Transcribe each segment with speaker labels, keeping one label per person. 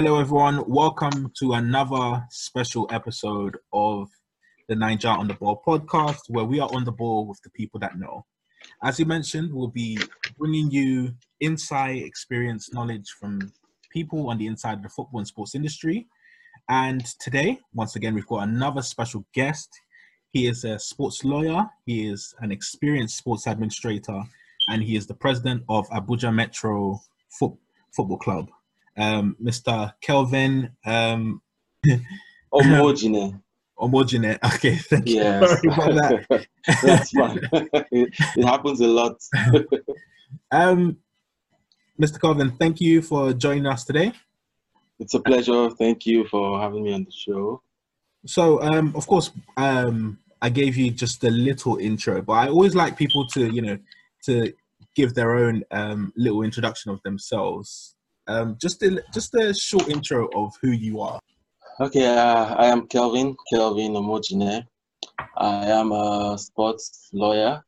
Speaker 1: Hello, everyone. Welcome to another special episode of the Niger on the Ball podcast, where we are on the ball with the people that know. As you mentioned, we'll be bringing you insight, experience, knowledge from people on the inside of the football and sports industry. And today, once again, we've got another special guest. He is a sports lawyer, he is an experienced sports administrator, and he is the president of Abuja Metro Foot- Football Club. Um, Mr. Kelvin um,
Speaker 2: Omogine.
Speaker 1: Omogine. Okay, thank you.
Speaker 2: Yes.
Speaker 1: Sorry about that.
Speaker 2: That's fine. it, it happens a lot.
Speaker 1: Um, Mr. Kelvin, thank you for joining us today.
Speaker 2: It's a pleasure. Thank you for having me on the show.
Speaker 1: So, um, of course, um, I gave you just a little intro, but I always like people to, you know, to give their own um, little introduction of themselves. Um, just a just a short intro of who you are.
Speaker 2: Okay, uh, I am Kelvin, Kelvin Omogine. I am a sports lawyer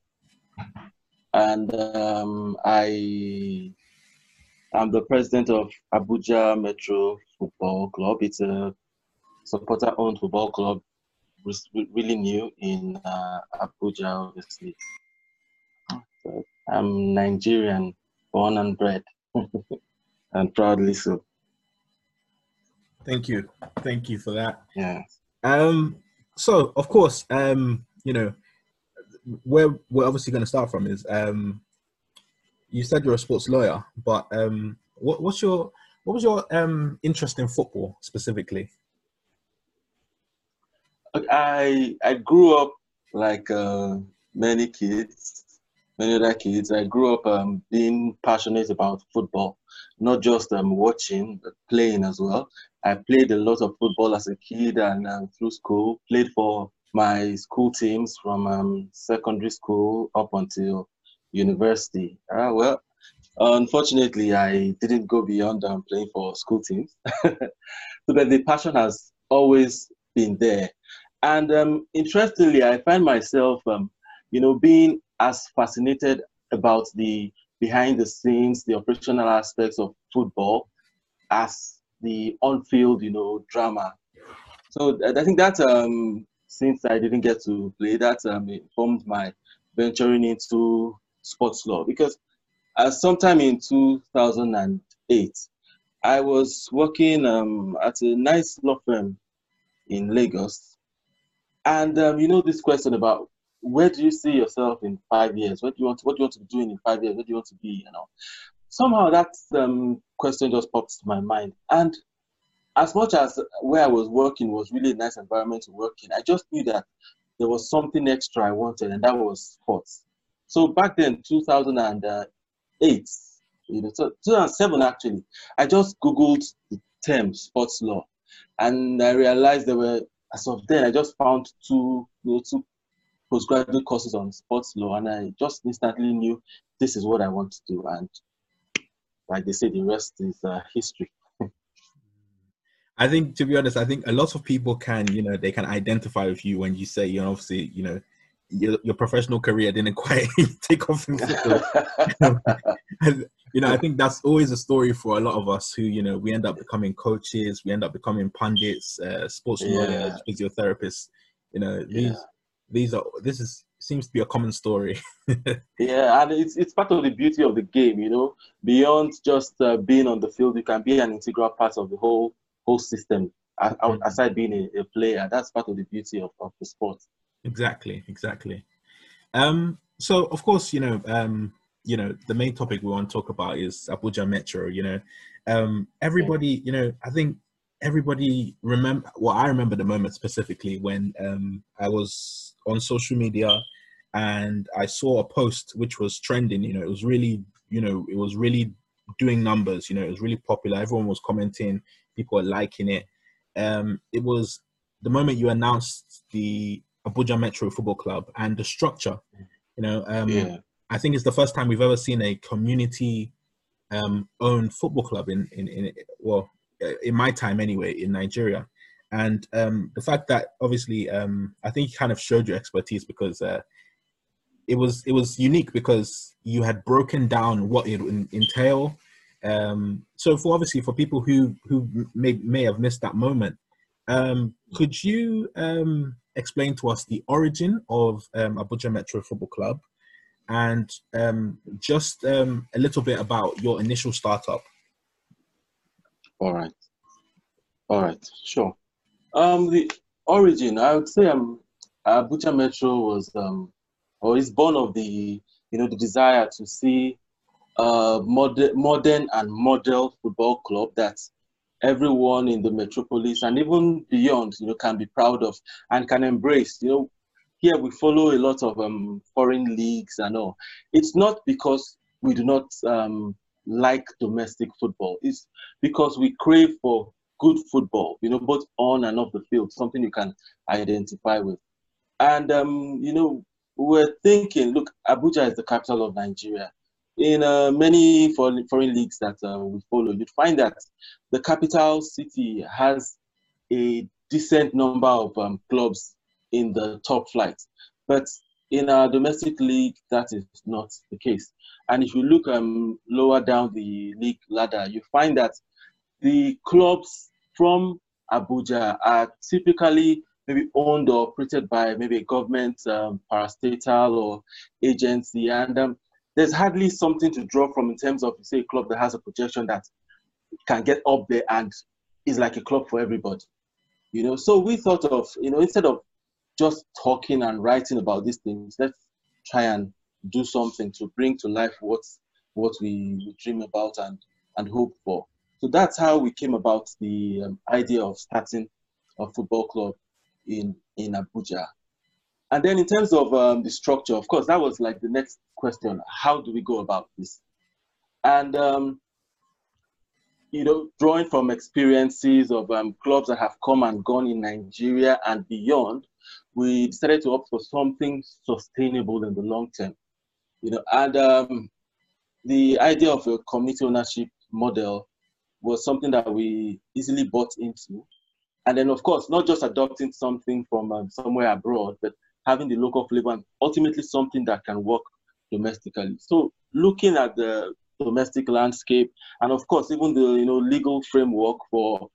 Speaker 2: and um, I am the president of Abuja Metro Football Club. It's a supporter owned football club, really new in uh, Abuja, obviously. So I'm Nigerian, born and bred, and proudly so.
Speaker 1: Thank you, thank you for that.
Speaker 2: Yeah.
Speaker 1: Um, so of course, um, you know, where we're obviously going to start from is um, you said you're a sports lawyer, but um, what, what's your what was your um interest in football specifically?
Speaker 2: I I grew up like uh, many kids, many other kids. I grew up um, being passionate about football, not just um, watching, but playing as well. I played a lot of football as a kid and um, through school. Played for my school teams from um, secondary school up until university. Uh, well, unfortunately, I didn't go beyond um, playing for school teams. so, but the passion has always been there. And um, interestingly, I find myself, um, you know, being as fascinated about the behind the scenes, the operational aspects of football as the on-field, you know, drama. So I think that um, since I didn't get to play, that um, informed my venturing into sports law because uh, sometime in 2008, I was working um, at a nice law firm in Lagos. And um, you know this question about where do you see yourself in five years? What do you want? To, what do you want to be doing in five years? What do you want to be? You know, somehow that um, question just popped to my mind. And as much as where I was working was really a nice environment to work in, I just knew that there was something extra I wanted, and that was sports. So back then, 2008, you know, so 2007 actually, I just googled the term sports law, and I realized there were as of then I just found two you know, two postgraduate courses on sports law, and I just instantly knew this is what I want to do. And like they say, the rest is uh, history.
Speaker 1: I think, to be honest, I think a lot of people can, you know, they can identify with you when you say, you know, obviously, you know, your, your professional career didn't quite take off in football. And, you know, I think that's always a story for a lot of us who, you know, we end up becoming coaches, we end up becoming pundits, uh, sports
Speaker 2: Yeah.
Speaker 1: lawyers, physiotherapists. You know, these
Speaker 2: Yeah.
Speaker 1: These are this is seems to be a common story.
Speaker 2: Yeah, and it's it's part of the beauty of the game, you know. Beyond just uh, being on the field, you can be an integral part of the whole whole system.
Speaker 1: Mhm.
Speaker 2: Aside being a, a player, that's part of the beauty of, of the sport.
Speaker 1: Exactly, exactly. Um, so of course, you know, um, you know, the main topic we want to talk about is Abuja Metro. You know, um, everybody, you know, I think everybody remember. Well, I remember the moment specifically when um, I was on social media and I saw a post which was trending. You know, it was really, you know, it was really doing numbers. You know, it was really popular. Everyone was commenting. People were liking it. Um, it was the moment you announced the Abuja Metro Football Club and the structure. You know, um,
Speaker 2: Yeah,
Speaker 1: I think it's the first time we've ever seen a community um, owned football club in, in, in well in my time anyway in Nigeria. And um, the fact that obviously um, I think you kind of showed your expertise because uh, it was it was unique because you had broken down what it would entail Um, so for obviously for people who who may may have missed that moment, um, could you um, explain to us the origin of um, Abuja Metro Football Club, and just a little bit about your initial startup?
Speaker 2: All right, all right, sure. Um, the origin, I would say, um, Abuja Metro was um, or is born of the you know the desire to see a modern, modern and model football club that everyone in the metropolis and even beyond you know can be proud of and can embrace. You know here we follow a lot of um, foreign leagues and all. It's not because we do not um, like domestic football it's because we crave for good football you know both on and off the field something you can identify with and um, you know we're thinking, look, Abuja is the capital of Nigeria. In uh, many foreign, foreign leagues that uh, we follow, you'd find that the capital city has a decent number of um, clubs in the top flight. But in our domestic league, that is not the case. And if you look um, lower down the league ladder, you find that the clubs from Abuja are typically maybe owned or operated by maybe a government um, parastatal or agency. And um, there's hardly something to draw from in terms of, say, a club that has a projection that can get up there and is like a club for everybody. You know, so we thought of, you know, instead of just talking and writing about these things, let's try and do something to bring to life what what we, dream about and and hope for. So that's how we came about the um, idea of starting a football club in in Abuja. And then in terms of um, the structure, of course, that was like the next question: How do we go about this? And um, you know, drawing from experiences of um, clubs that have come and gone in Nigeria and beyond, we decided to opt for something sustainable in the long term. You know, and um, the idea of a community ownership model was something that we easily bought into and then, of course, not just adopting something from um, somewhere abroad, but having the local flavor and ultimately something that can work domestically. So, looking at the domestic landscape, and of course, even the you know legal framework for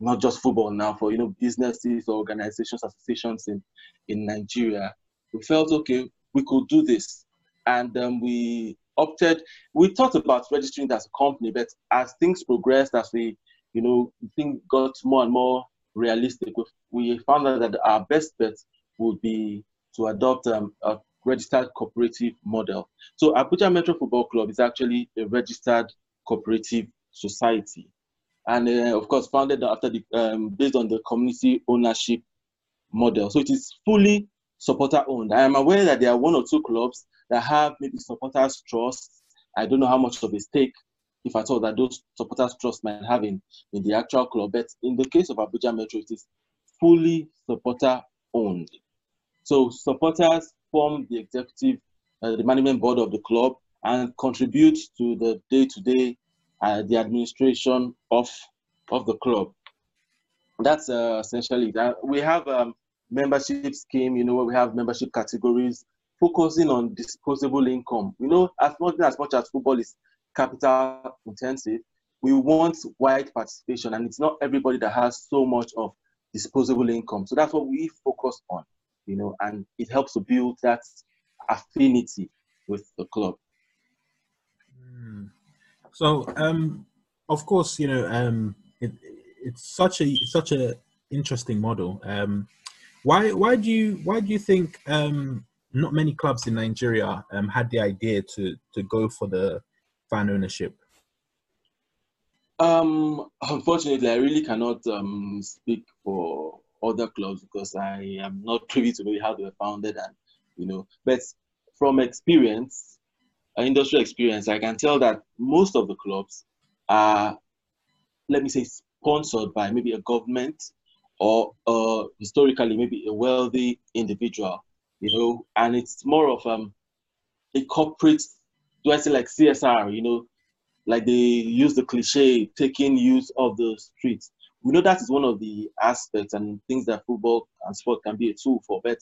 Speaker 2: not just football now, for you know businesses, organizations, associations in in Nigeria, we felt okay, we could do this, and um, we opted. We thought about registering as a company, but as things progressed, as we you know, things got more and more realistic. We found out that our best bet would be to adopt um, a registered cooperative model. So Abuja Metro Football Club is actually a registered cooperative society. And uh, of course, founded after the, um, based on the community ownership model. So it is fully supporter owned. I am aware that there are one or two clubs that have maybe supporters trust. I don't know how much of a stake if at all, that those supporters trust might have in, in the actual club. But in the case of Abuja Metro, it is fully supporter owned. So supporters form the executive, uh, the management board of the club and contribute to the day-to-day, uh, the administration of, of the club. That's uh, essentially that. We have um, membership scheme, you know, we have membership categories focusing on disposable income. You know, as much as much as football is capital intensive, we want wide participation, and it's not everybody that has so much of disposable income. So that's what we focus on, you know, and it helps to build that affinity with the club.
Speaker 1: Mm. So, um, of course, you know, um, it, it's such a such a interesting model. Um, why why do you why do you think um, not many clubs in Nigeria um, had the idea to to go for the fan ownership?
Speaker 2: Um, unfortunately, I really cannot um, speak for other clubs because I am not privy to maybe how they were founded and you know. But from experience, industry experience, I can tell that most of the clubs are, let me say, sponsored by maybe a government or uh, historically maybe a wealthy individual, you know, and it's more of um, a corporate do I say like CSR, you know, like they use the cliche, taking use of the streets. We know that is one of the aspects and things that football and sport can be a tool for, but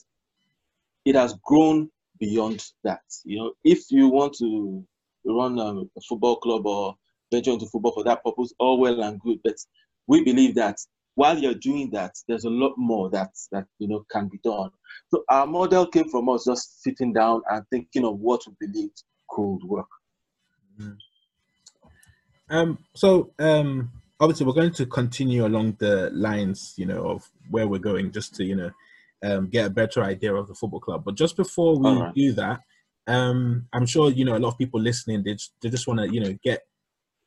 Speaker 2: it has grown beyond that. You know, if you want to run a, a football club or venture into football for that purpose, all well and good. But we believe that while you're doing that, there's a lot more that that you know can be done. So our model came from us just sitting down and thinking of what we believed could work.
Speaker 1: Mm. Um, so um, obviously we're going to continue along the lines, you know, of where we're going, just to you know um, get a better idea of the football club. But just before we right. do that, um, I'm sure you know a lot of people listening. They just, they just want to you know get.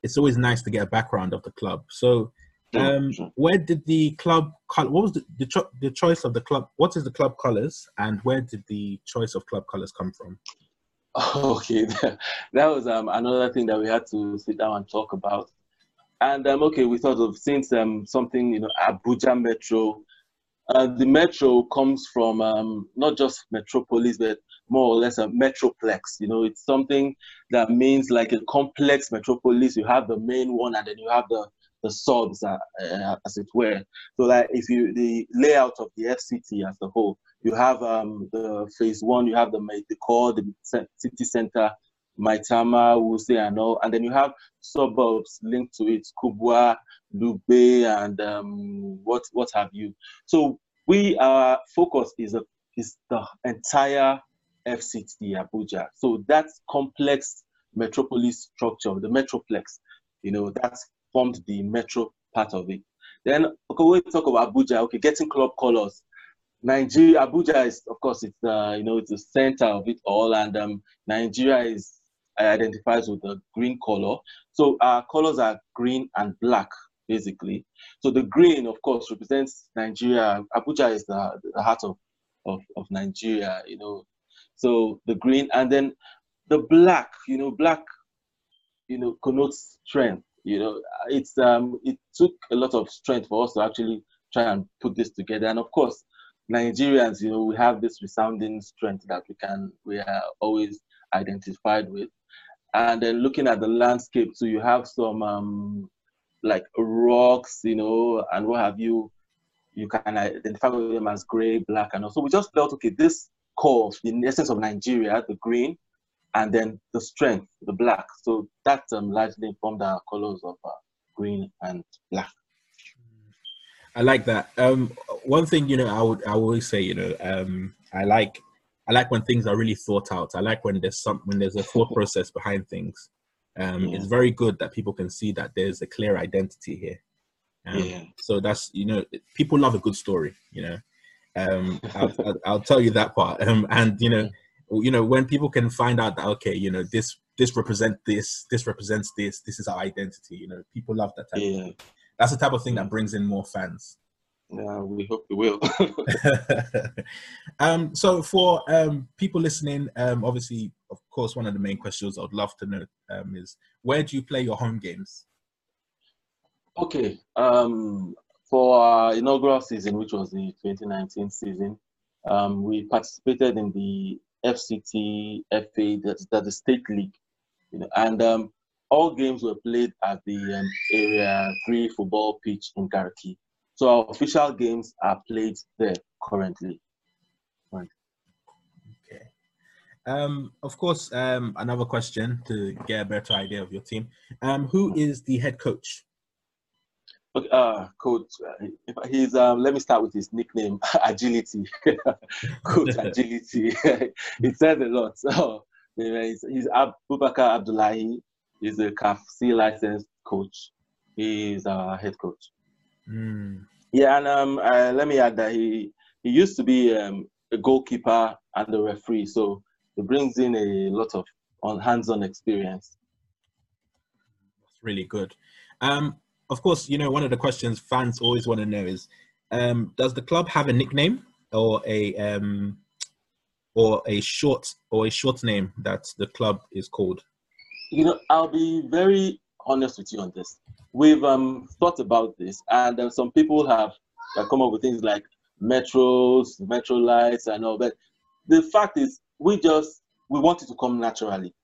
Speaker 1: It's always nice to get a background of the club. So, um, where did the club? What was the the, cho- the choice of the club? What is the club colors, and where did the choice of club colors come from?
Speaker 2: Okay, that was um, another thing that we had to sit down and talk about. And um, okay, we thought of since um, something you know Abuja Metro, uh, the metro comes from um, not just metropolis, but more or less a metroplex. You know, it's something that means like a complex metropolis. You have the main one, and then you have the the subs, uh, uh, as it were. So, like if you the layout of the FCT as a whole, you have um, the phase one, you have the the core, the city center, Maitama, Wuse, and all, and then you have suburbs linked to it, Kubwa, Lugbe, and um, what what have you. So we our focus is a, is the entire FCT Abuja. So that complex metropolis structure, the metroplex, you know, that's formed the metro part of it. Then okay, we talk about Abuja. Okay, getting club colors. Nigeria, Abuja is of course it's the you know it's the center of it all, and um, Nigeria is identifies with the green color. So our colors are green and black, basically. So the green, of course, represents Nigeria. Abuja is the, the heart of, of, of Nigeria, you know. So the green, and then the black, you know, black, you know, connotes strength. You know, it's um, it took a lot of strength for us to actually try and put this together. And of course, Nigerians, you know, we have this resounding strength that we can, we are always identified with and then looking at the landscape so you have some um, like rocks you know and what have you. You can identify them as gray black and also we just felt okay this core the essence of nigeria the green and then the strength the black. So that um, largely informed our colors of uh, green and black.
Speaker 1: I like that. Um, one thing you know i would i always say you know um, i like I like when things are really thought out. I like when there's some when there's a thought process behind things. Um, yeah. It's very good that people can see that there's a clear identity here. Um, yeah. So that's you know people love a good story. You know, um, I'll, I'll, I'll, tell you that part. Um, and you know, you know when people can find out that okay, you know this this represents this, this represents this, this is our identity. You know, people love that type. Yeah. That's the type of thing that brings in more fans.
Speaker 2: Yeah, we hope we will.
Speaker 1: um, so for um, people listening, um, obviously, of course, one of the main questions I'd love to know um, is where do you play your home games?
Speaker 2: Okay, um, for our inaugural season, which was the 2019 season, um, we participated in the FCT FA, that's, that's the state league, you know, and um, all games were played at the um, area three football pitch in Garki. So our official games are played there currently. Right.
Speaker 1: Okay. Um, of course, um, another question to get a better idea of your team. Um, who is the head coach?
Speaker 2: Okay, uh, coach, uh, he's um, let me start with his nickname, Agility. coach Agility. it says a lot. So he's, he's Abubakar Abdullahi. He's a CAF C licensed coach. He's our head coach. Mm. Yeah, and um, uh, let me add that he he used to be um, a goalkeeper and a referee, so he brings in a lot of on hands-on experience.
Speaker 1: That's really good. Um, of course, you know one of the questions fans always want to know is, um, does the club have a nickname or a um, or a short or a short name that the club is called?
Speaker 2: You know, I'll be very honest with you on this. We've um, thought about this, and uh, some people have uh, come up with things like metros, metro lights, and all. But the fact is, we just we want it to come naturally,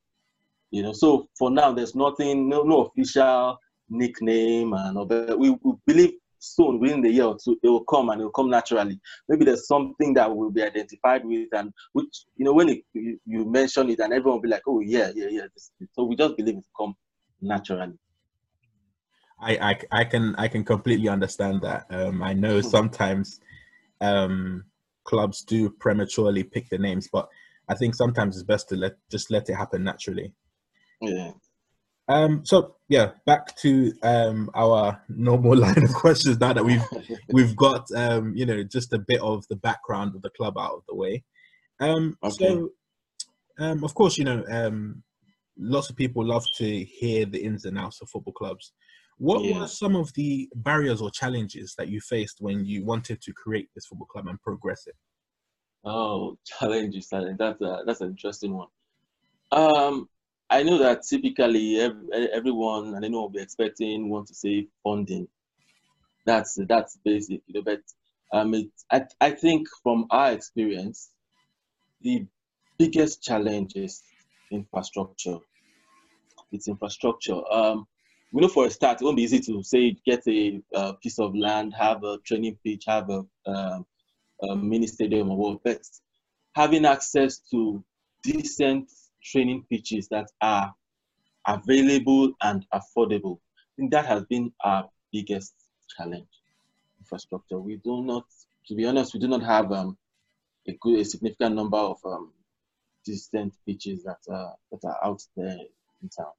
Speaker 2: you know. So for now, there's nothing, no, no official nickname, and all. But we, we believe soon within the year or two it will come and it will come naturally maybe there's something that will be identified with and which you know when it, you, you mention it and everyone will be like oh yeah yeah yeah so we just believe it will come naturally.
Speaker 1: I, I, I can I can completely understand that. Um, I know hmm. sometimes um, clubs do prematurely pick the names, but I think sometimes it's best to let just let it happen naturally.
Speaker 2: Yeah.
Speaker 1: Um, so yeah, back to um, our normal line of questions now that we've we've got um, you know just a bit of the background of the club out of the way. Um, okay. So, um, of course, you know, um, lots of people love to hear the ins and outs of football clubs. What yeah. were some of the barriers or challenges that you faced when you wanted to create this football club and progress it?
Speaker 2: Oh, challenges! That's a, that's an interesting one. Um, I know that typically every, everyone and anyone will be expecting want to say funding. That's that's basic, you know. But um, it, I I think from our experience, the biggest challenge is infrastructure. It's infrastructure. Um, we know for a start, it won't be easy to say get a, a piece of land, have a training pitch, have a, uh, a mini stadium or what, but having access to decent training pitches that are available and affordable. I think that has been our biggest challenge. Infrastructure. We do not, to be honest, we do not have um, a good, a significant number of um, decent beaches that are that are out there in town.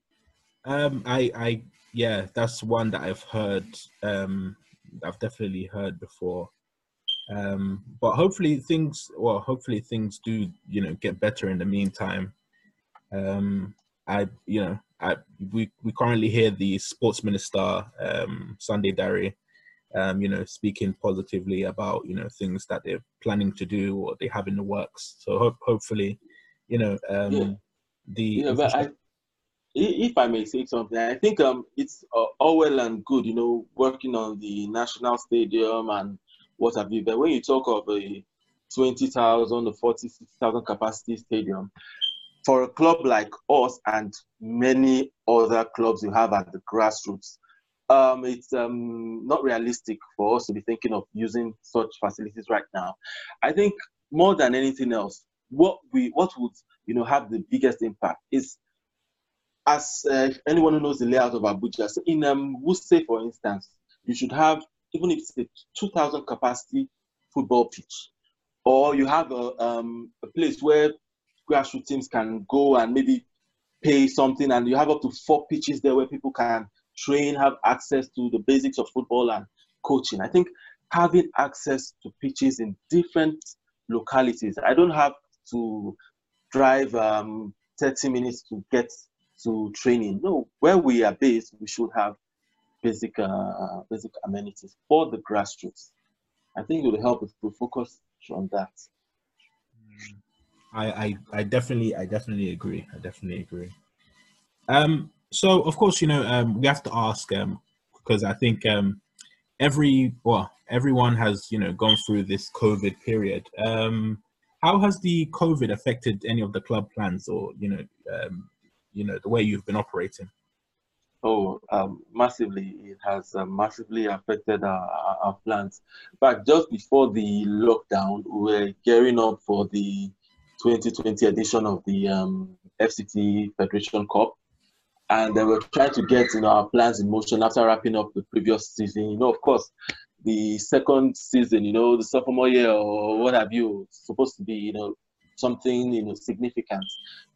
Speaker 1: Um, I, I, yeah, that's one that I've heard. Um, I've definitely heard before. Um, but hopefully things, well, hopefully things do, you know, get better in the meantime. Um, I, you know, I we we currently hear the sports minister, um, Sunday Dare, um, you know, speaking positively about you know things that they're planning to do or they have in the works. So hope hopefully, you know, um, yeah. the
Speaker 2: yeah, but I, if I may say something, I think um, it's uh, all well and good, you know, working on the national stadium and what have you. But when you talk of a 20,000 or 46,000 capacity stadium, for a club like us and many other clubs you have at the grassroots, um, it's um, not realistic for us to be thinking of using such facilities right now. I think more than anything else, what we what would you know have the biggest impact is as uh, anyone who knows the layout of Abuja, so in um, Wuse, for instance, you should have, even if it's a 2,000 capacity football pitch, or you have a, um, a place where grassroots teams can go and maybe pay something, and you have up to four pitches there where people can train, have access to the basics of football and coaching. I think having access to pitches in different localities, I don't have to drive um, 30 minutes to get to training. No, where we are based, we should have basic uh, basic amenities for the grassroots. I think it would help if we focus on that.
Speaker 1: I, I, I definitely I definitely agree. I definitely agree. Um, so of course, you know, um, we have to ask um, because I think um, every well everyone has you know gone through this COVID period. Um, how has the COVID affected any of the club plans or you know um, you know the way you've been operating?
Speaker 2: Oh, um, massively! It has uh, massively affected our, our, plans. But just before the lockdown, we were gearing up for the 2020 edition of the um, FCT Federation Cup, and were trying to get you know our plans in motion after wrapping up the previous season. You know, of course, the second season, you know, the sophomore year or what have you, supposed to be you know something you know significant.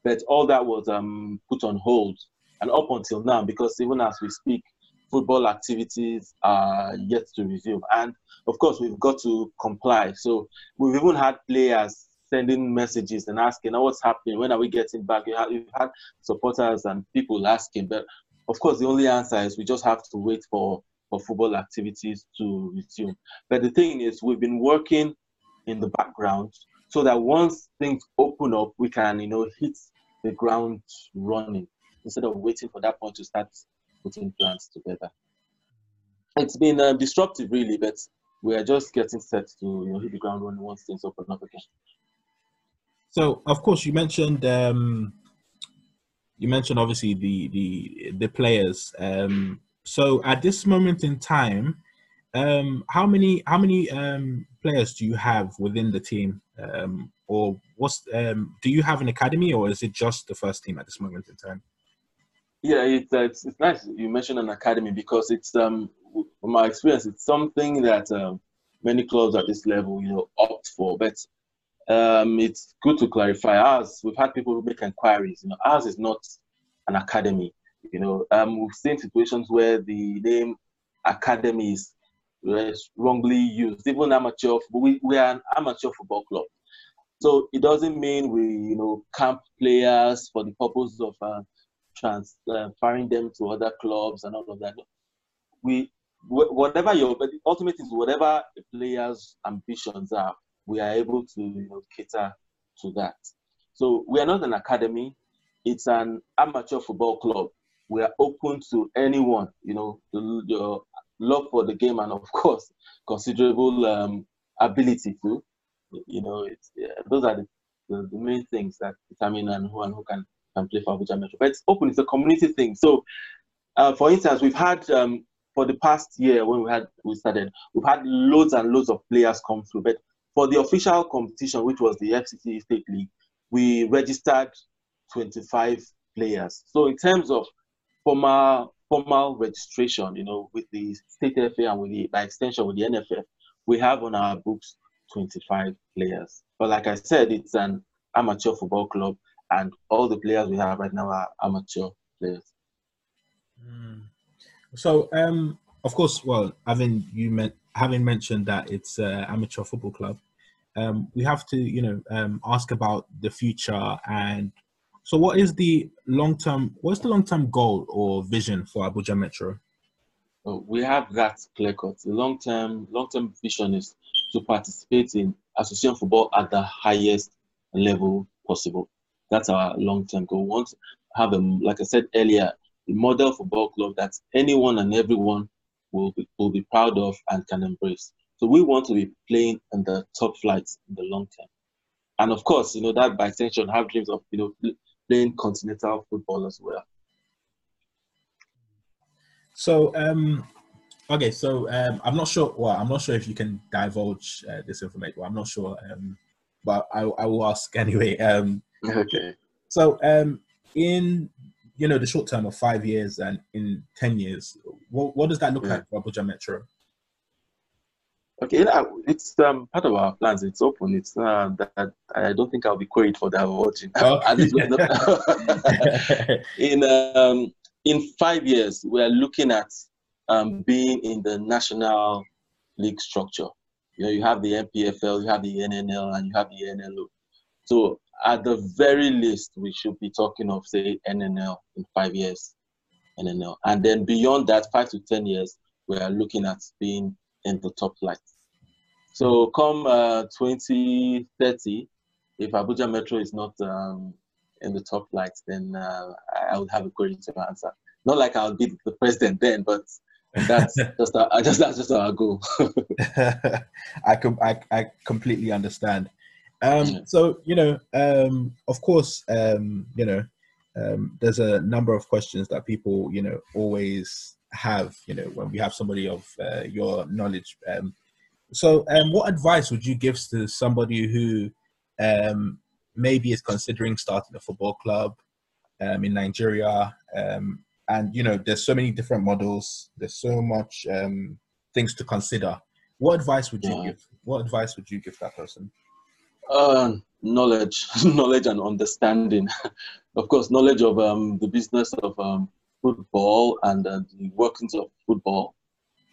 Speaker 2: But all that was um, put on hold. And up until now because even as we speak football activities are yet to resume. And of course we've got to comply. So we've even had players sending messages and asking oh, what's happening? When are we getting back? You have, you've had supporters and people asking. But of course the only answer is we just have to wait for for football activities to resume but the thing is we've been working in the background so that once things open up, we can, you know, hit the ground running instead of waiting for that point to start putting plans together. It's been uh, disruptive, really, but we are just getting set to, you know, hit the ground running once things open up again.
Speaker 1: So, of course, you mentioned um, you mentioned obviously the the the players. Um, so, at this moment in time, um, how many how many um, players do you have within the team, um, or what's um, do you have an academy, or is it just the first team at this moment in time?
Speaker 2: Yeah, it's, uh, it's, it's nice you mentioned an academy because it's um from my experience it's something that um, many clubs at this level you know opt for, but um, it's good to clarify. Ours, we've had people make inquiries. You know, ours is not an academy. You know, um, we've seen situations where the name academy is wrongly used, even amateur. We, we are an amateur football club. So it doesn't mean we, you know, camp players for the purpose of uh, transferring them to other clubs and all of that. We, whatever your, but the ultimate is whatever the players' ambitions are, we are able to, you know, cater to that. So we are not an academy; it's an amateur football club. We are open to anyone, you know, your love for the game and of course considerable um, ability to you know, yeah, those are the, the, the, main things that determine and who and who can, can play for Abuja Metro. But it's open, it's a community thing. So, uh, for instance, we've had um, for the past year when we had we started, we've had loads and loads of players come through. But for the official competition, which was the FCT State League, we registered 25 players. So in terms of formal formal registration, you know, with the state FA and with the by extension with the NFF, we have on our books 25 players. But like I said, it's an amateur football club, and all the players we have right now are amateur players.
Speaker 1: Mm. So, um, of course, well, having you meant having mentioned that it's an amateur football club, um, we have to, you know, um, ask about the future and. So, what is the long term? What's the long term goal or vision for Abuja Metro?
Speaker 2: We have that clear cut. The long term long term vision is to participate in association football at the highest level possible. That's our long-term goal. We want to have a, like I said earlier, a model football club that anyone and everyone will be, will be proud of and can embrace. So we want to be playing in the top flights in the long term. And of course, you know, that by extension have dreams of, you know, playing continental football as well.
Speaker 1: So um, Okay, so um, I'm not sure. Well, I'm not sure if you can divulge uh, this information. Well, I'm not sure, um, but I, I will ask anyway. Um,
Speaker 2: okay.
Speaker 1: So, um, in you know the short term of five years and in ten years, what, what does that look yeah. like for Abuja Metro?
Speaker 2: Okay, it's um, part of our plans. It's open. It's uh, that I don't think I'll be queried for that watching. Okay. in um, in five years, we are looking at um, being in the national league structure. You know, you have the NPFL, you have the NNL, and you have the NLO. So at the very least, we should be talking of say NNL in five years, NNL, and then beyond that, five to ten years, we are looking at being in the top flight. So come uh, 2030, if Abuja Metro is not um, in the top flight, then uh, I would have a great answer. Not like I'll be the president then, but that's just our, just that's just our goal.
Speaker 1: I, com- I I completely understand. Um, so you know, um, of course, um, you know, um, there's a number of questions that people you know always have. You know, when we have somebody of uh, your knowledge. Um, so, um, what advice would you give to somebody who um, maybe is considering starting a football club um, in Nigeria? Um, and you know there's so many different models there's so much um, things to consider what advice would you yeah. give what advice would you give that person
Speaker 2: uh, knowledge knowledge and understanding of course knowledge of um, the business of um, football and uh, the workings of football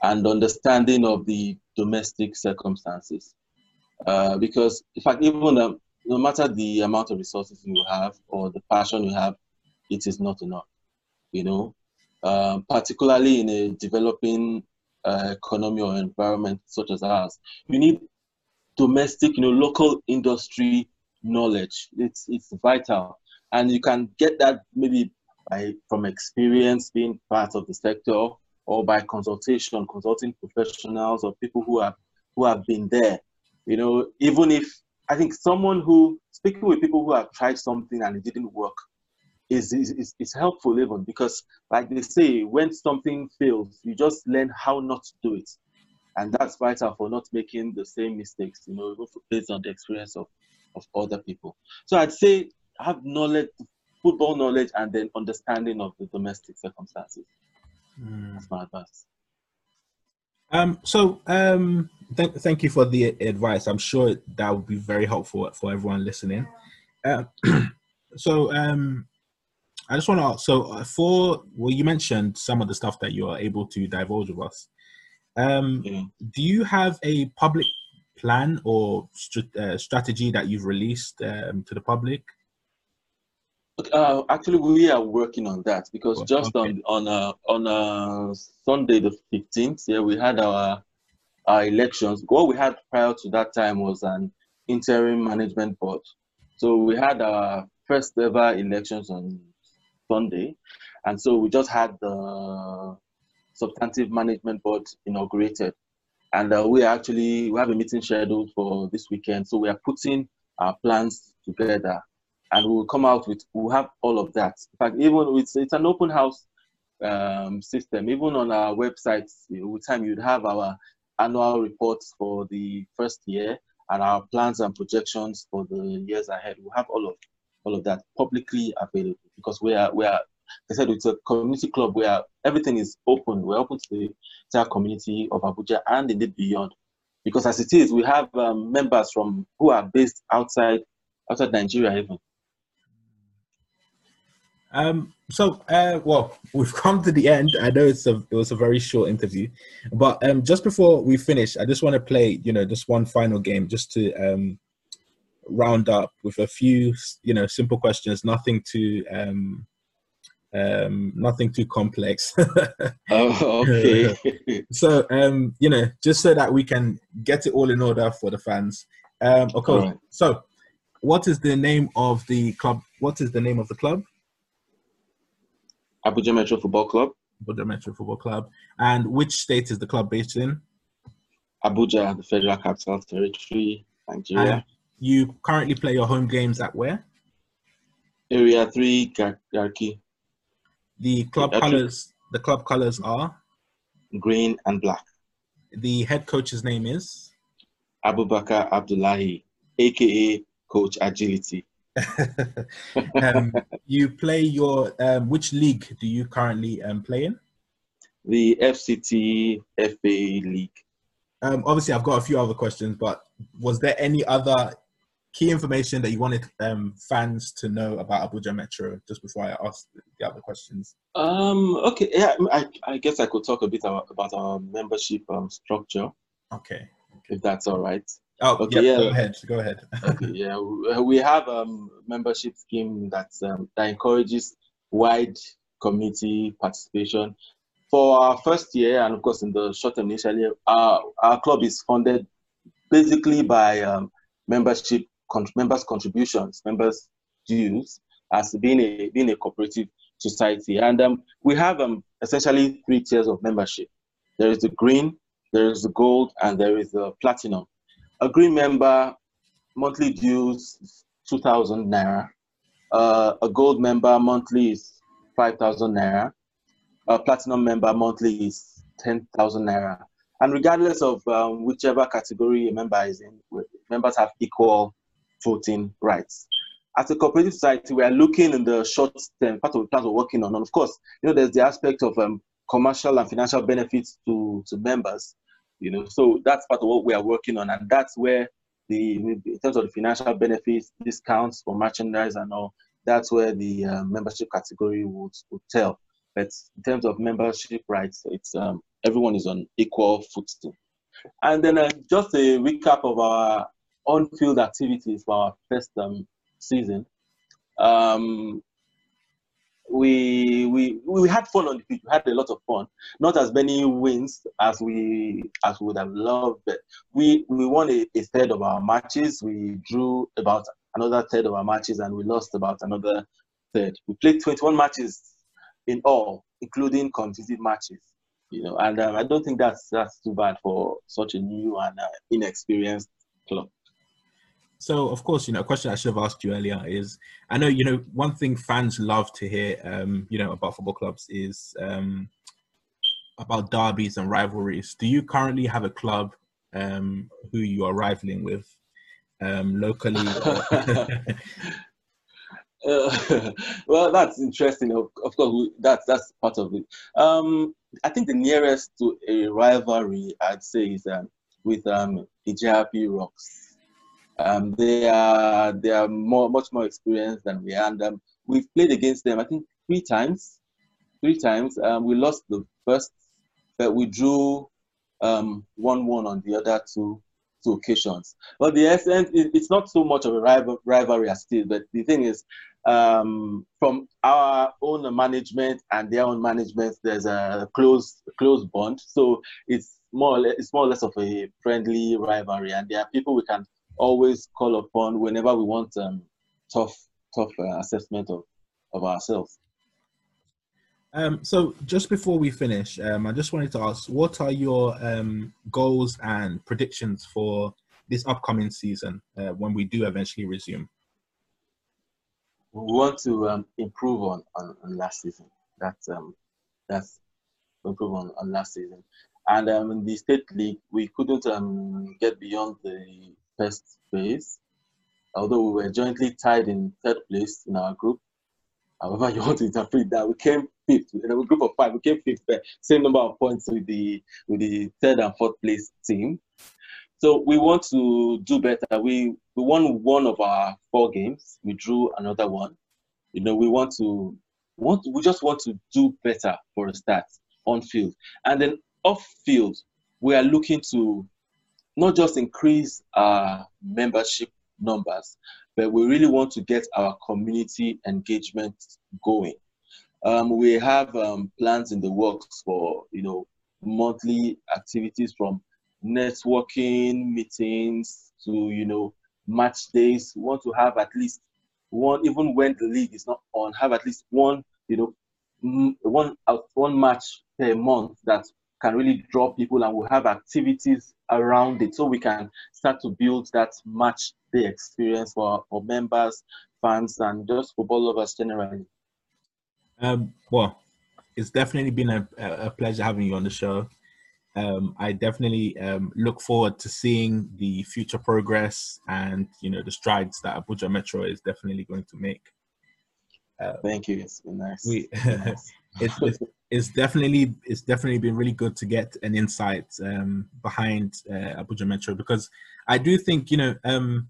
Speaker 2: and understanding of the domestic circumstances uh, because in fact even um, no matter the amount of resources you have or the passion you have it is not enough you know, uh, particularly in a developing uh, economy or environment such as ours. You need domestic, you know, local industry knowledge. It's it's vital, and you can get that maybe by from experience being part of the sector or by consultation, consulting professionals or people who have who have been there. You know, even if I think someone who speaking with people who have tried something and it didn't work is, is, is helpful even because like they say when something fails you just learn how not to do it and that's vital for not making the same mistakes you know based on the experience of, of other people so i'd say have knowledge football knowledge and then understanding of the domestic circumstances. Mm. That's my advice.
Speaker 1: Um, so um, th- thank you for the advice. I'm sure that would be very helpful for everyone listening. Uh, so um, I just want to so uh, for well, you mentioned some of the stuff that you are able to divulge with us. Um, yeah. Do you have a public plan or st- uh, strategy that you've released um, to the public?
Speaker 2: Uh, actually, we are working on that because just okay. on on uh, on uh, Sunday the fifteenth, yeah, we had our our elections. What we had prior to that time was an interim management board. So we had our first ever elections on Sunday, and so we just had the substantive management board inaugurated, and uh, we actually we have a meeting scheduled for this weekend. So we are putting our plans together and we'll come out with we'll have all of that. In fact, even it's it's an open house um, system. Even on our website, with time you'd have our annual reports for the first year and our plans and projections for the years ahead. We'll have all of all of that publicly available because we are we are. I said it's a community club where everything is open. We're open to the entire community of Abuja and indeed beyond. Because as it is, we have um, members from who are based outside outside Nigeria even.
Speaker 1: Um, so, uh, well, we've come to the end. I know it's a it was a very short interview, but um, just before we finish, I just want to play, you know, just one final game, just to um, round up with a few, you know, simple questions. Nothing too, um, um, nothing too complex.
Speaker 2: oh, okay.
Speaker 1: so, um, you know, just so that we can get it all in order for the fans. Um, okay. Right. So, what is the name of the club? What is the name of the club?
Speaker 2: Abuja Metro Football Club.
Speaker 1: Abuja Metro Football Club. And which state is the club based in?
Speaker 2: Abuja, the Federal Capital Territory, Nigeria. And
Speaker 1: you currently play your home games at where?
Speaker 2: Area 3, Garki.
Speaker 1: The club colors the club colors are
Speaker 2: green and black.
Speaker 1: The head coach's name is
Speaker 2: Abubakar Abdullahi, aka Coach Agility.
Speaker 1: um, you play your um, which league do you currently um, play in?
Speaker 2: The FCT FA League.
Speaker 1: Um, obviously, I've got a few other questions, but was there any other key information that you wanted um, fans to know about Abuja Metro just before I ask the other questions?
Speaker 2: Um, okay, yeah, I, I guess I could talk a bit about, about our membership um, structure.
Speaker 1: Okay.
Speaker 2: If that's all right.
Speaker 1: Oh, okay, yeah. Go ahead. Go ahead.
Speaker 2: okay, yeah, we have a um, membership scheme that um, that encourages wide community participation. For our first year, and of course in the short term initially, our, our club is funded basically by um, membership con- members' contributions, members' dues, as being a being a cooperative society. And um, we have um, essentially three tiers of membership. There is the green, there is the gold, and there is the platinum. A green member, monthly dues 2,000 naira. Uh, a gold member, monthly is 5,000 naira. A platinum member, monthly is 10,000 naira. And regardless of um, whichever category a member is in, members have equal voting rights. As a cooperative society, we are looking in the short term, part of the plans we're working on. And of course, you know, there's the aspect of um, commercial and financial benefits to, to members you know. So that's part of what we are working on and that's where the in terms of the financial benefits discounts for merchandise and all that's where the uh, membership category would, would tell. But in terms of membership rights it's um, everyone is on equal footing. And then uh, just a recap of our on-field activities for our first um, season. Um, we we we had fun on the pitch. We had a lot of fun. Not as many wins as we as we would have loved, but we we won a, a third of our matches. We drew about another third of our matches, and we lost about another third. We played 21 matches in all, including competitive matches. You know, and um, I don't think that's that's too bad for such a new and uh, inexperienced club.
Speaker 1: So, of course, you know, a question I should have asked you earlier is I know, you know, one thing fans love to hear, um, you know, about football clubs is um, about derbies and rivalries. Do you currently have a club um, who you are rivaling with um, locally?
Speaker 2: Uh, well, that's interesting. Of, of course, we, that's that's part of it. Um, I think the nearest to a rivalry, I'd say, is um, with um, Ijeapi Rocks. Um, they are they are more much more experienced than we are, and um, we've played against them. I think three times. Three times. Um, we lost the first, but we drew um, one-one on the other two two occasions. But the essence, it's not so much of a rival, rivalry as it is. But the thing is, um, from our own management and their own management, there's a close close bond. So it's more it's more or less of a friendly rivalry, and there are people we can always call upon whenever we want um, tough tough uh, assessment of of ourselves.
Speaker 1: Um, so just before we finish, um, I just wanted to ask, what are your um, goals and predictions for this upcoming season uh, when we do eventually resume?
Speaker 2: We want to um, improve on, on, on, last season. That's um, that's improve on, on last season. And um, in the state league, we couldn't get beyond the first phase, although we were jointly tied in third place in our group however you want to interpret that. We came fifth in a group of five. We came fifth, same number of points with the with the third and fourth place team. So we want to do better. We we won one of our four games. We drew another one. You know, we want to want we just want to do better for a start on field, and then off field, we are looking to not just increase our membership numbers, but we really want to get our community engagement going. Um, we have um, plans in the works for you know monthly activities from networking meetings to you know match days. We want to have at least one, even when the league is not on, have at least one you know one one match per month that can really draw people, and we'll have activities around it so we can start to build that match day experience for, for members, fans, and just football lovers generally.
Speaker 1: Um, well, it's definitely been a, a pleasure having you on the show. Um, I definitely um, look forward to seeing the future progress and you know the strides that Abuja Metro is definitely going to make.
Speaker 2: Uh, Thank you. It's been nice. We,
Speaker 1: nice. it's, it's, it's definitely it's definitely been really good to get an insight um, behind uh, Abuja Metro because I do think you know um,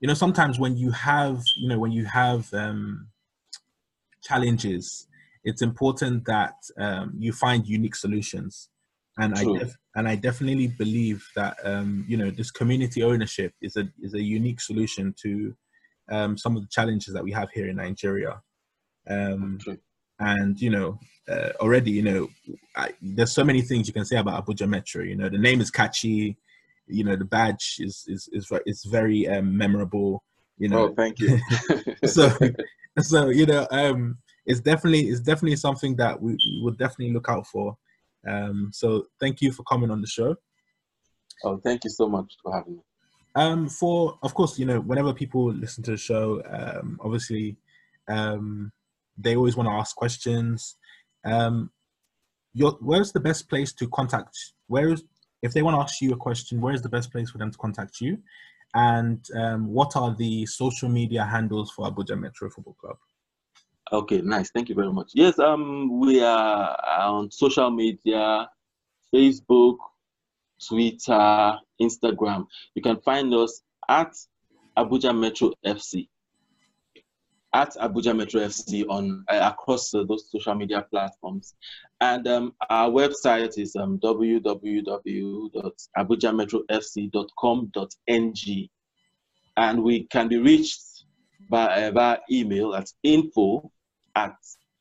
Speaker 1: you know sometimes when you have you know when you have um, challenges, it's important that um, you find unique solutions, and True. I def- and I definitely believe that um, you know this community ownership is a is a unique solution to um, some of the challenges that we have here in Nigeria. Um, and you know uh, already you know I, there's so many things you can say about abuja metro you know. The name is catchy you know the badge is is is, is very um, memorable you know.
Speaker 2: Oh thank you.
Speaker 1: So so you know um it's definitely it's definitely something that we, we will definitely look out for. Um so thank you for coming on the show.
Speaker 2: Oh thank you so much for having me.
Speaker 1: Um for of course you know whenever people listen to the show um obviously um they always want to ask questions. Um, your, where's the best place to contact? Where is if they want to ask you a question? Where is the best place for them to contact you? And um, what are the social media handles for Abuja Metro Football Club?
Speaker 2: Okay, nice. Thank you very much. Yes, um, we are on social media, Facebook, Twitter, Instagram. You can find us at Abuja Metro FC at Abuja Metro FC on uh, across uh, those social media platforms. And um, our website is um, www.abujametrofc.com.ng. And we can be reached by, uh, email at info at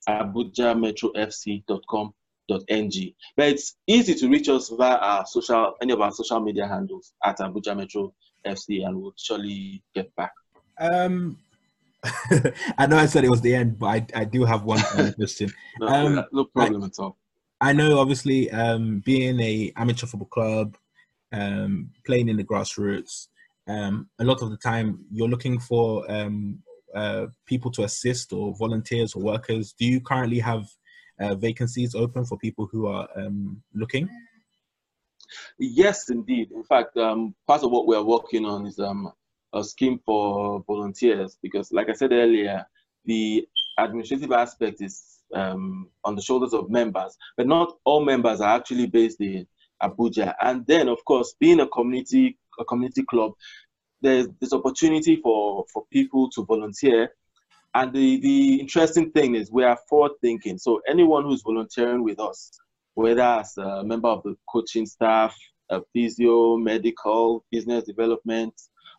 Speaker 2: abujametrofc.com.ng. But it's easy to reach us via our social, any of our social media handles at Abuja Metro FC, and we'll surely get back.
Speaker 1: Um, I know I said it was the end, but I, I do have one question.
Speaker 2: no, um, no problem I, at all.
Speaker 1: I know, obviously, um, being a amateur football club, um, playing in the grassroots, um, a lot of the time you're looking for um, uh, people to assist or volunteers or workers. Do you currently have uh, vacancies open for people who are um, looking?
Speaker 2: Yes, indeed. In fact, part of what we're working on is a scheme for volunteers because, like I said earlier, the administrative aspect is um, on the shoulders of members, but not all members are actually based in Abuja. And then, of course, being a community a community club, there's this opportunity for for people to volunteer. And the, the interesting thing is we are forward thinking. So anyone who's volunteering with us, whether as a member of the coaching staff, a physio, medical, business development,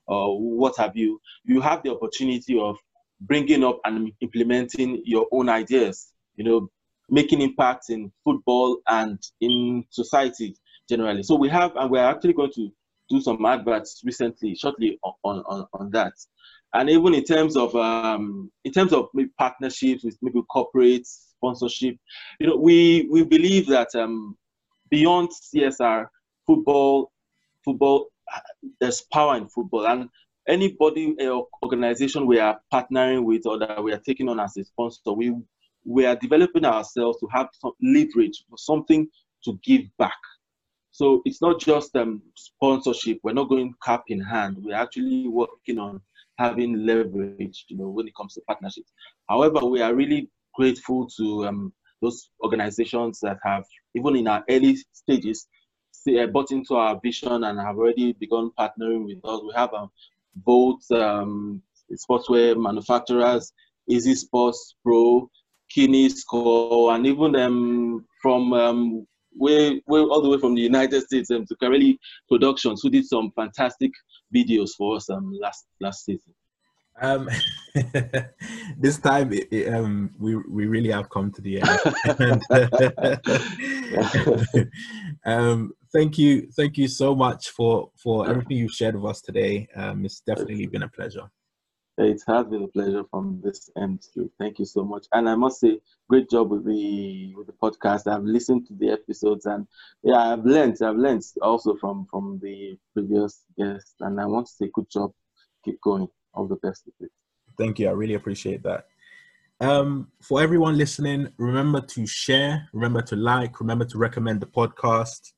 Speaker 2: or what have you, you have the opportunity of bringing up and implementing your own ideas, you know, making impact in football and in society generally. So we have, and we're actually going to do some adverts recently, shortly on, on, on that. And even in terms of um, in terms of partnerships with maybe corporate sponsorship, you know, we we believe that um, beyond CSR, football, football, there's power in football, and anybody or organization we are partnering with or that we are taking on as a sponsor, we we are developing ourselves to have some leverage, for something to give back. So it's not just um, sponsorship. We're not going cap in hand. We're actually working on having leverage, you know, when it comes to partnerships. However, we are really grateful to um, those organizations that have, even in our early stages, uh, bought into our vision and have already begun partnering with us. We have um, both um, sportswear manufacturers, Easy Sports Pro, Kini Score, and even um, from um, way, way all the way from the United States um, to Kareli Productions, who did some fantastic videos for us um, last last season.
Speaker 1: Um, this time, it, it, um, we we really have come to the end. um, thank you, thank you so much for for everything you've shared with us today. Um, it's definitely been a pleasure.
Speaker 2: It has been a pleasure from this end too. Thank you so much. And I must say, great job with the with the podcast. I've listened to the episodes and yeah, I've learned. I've learned also from from the previous guests. And I want to say, good job. Keep going. All the best with it.
Speaker 1: Thank you. I really appreciate that. Um, for everyone listening, remember to share, remember to like, remember to recommend the podcast.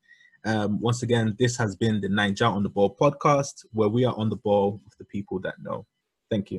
Speaker 1: Um, once again, this has been the Naija on the Ball podcast, where we are on the ball with the people that know. Thank you.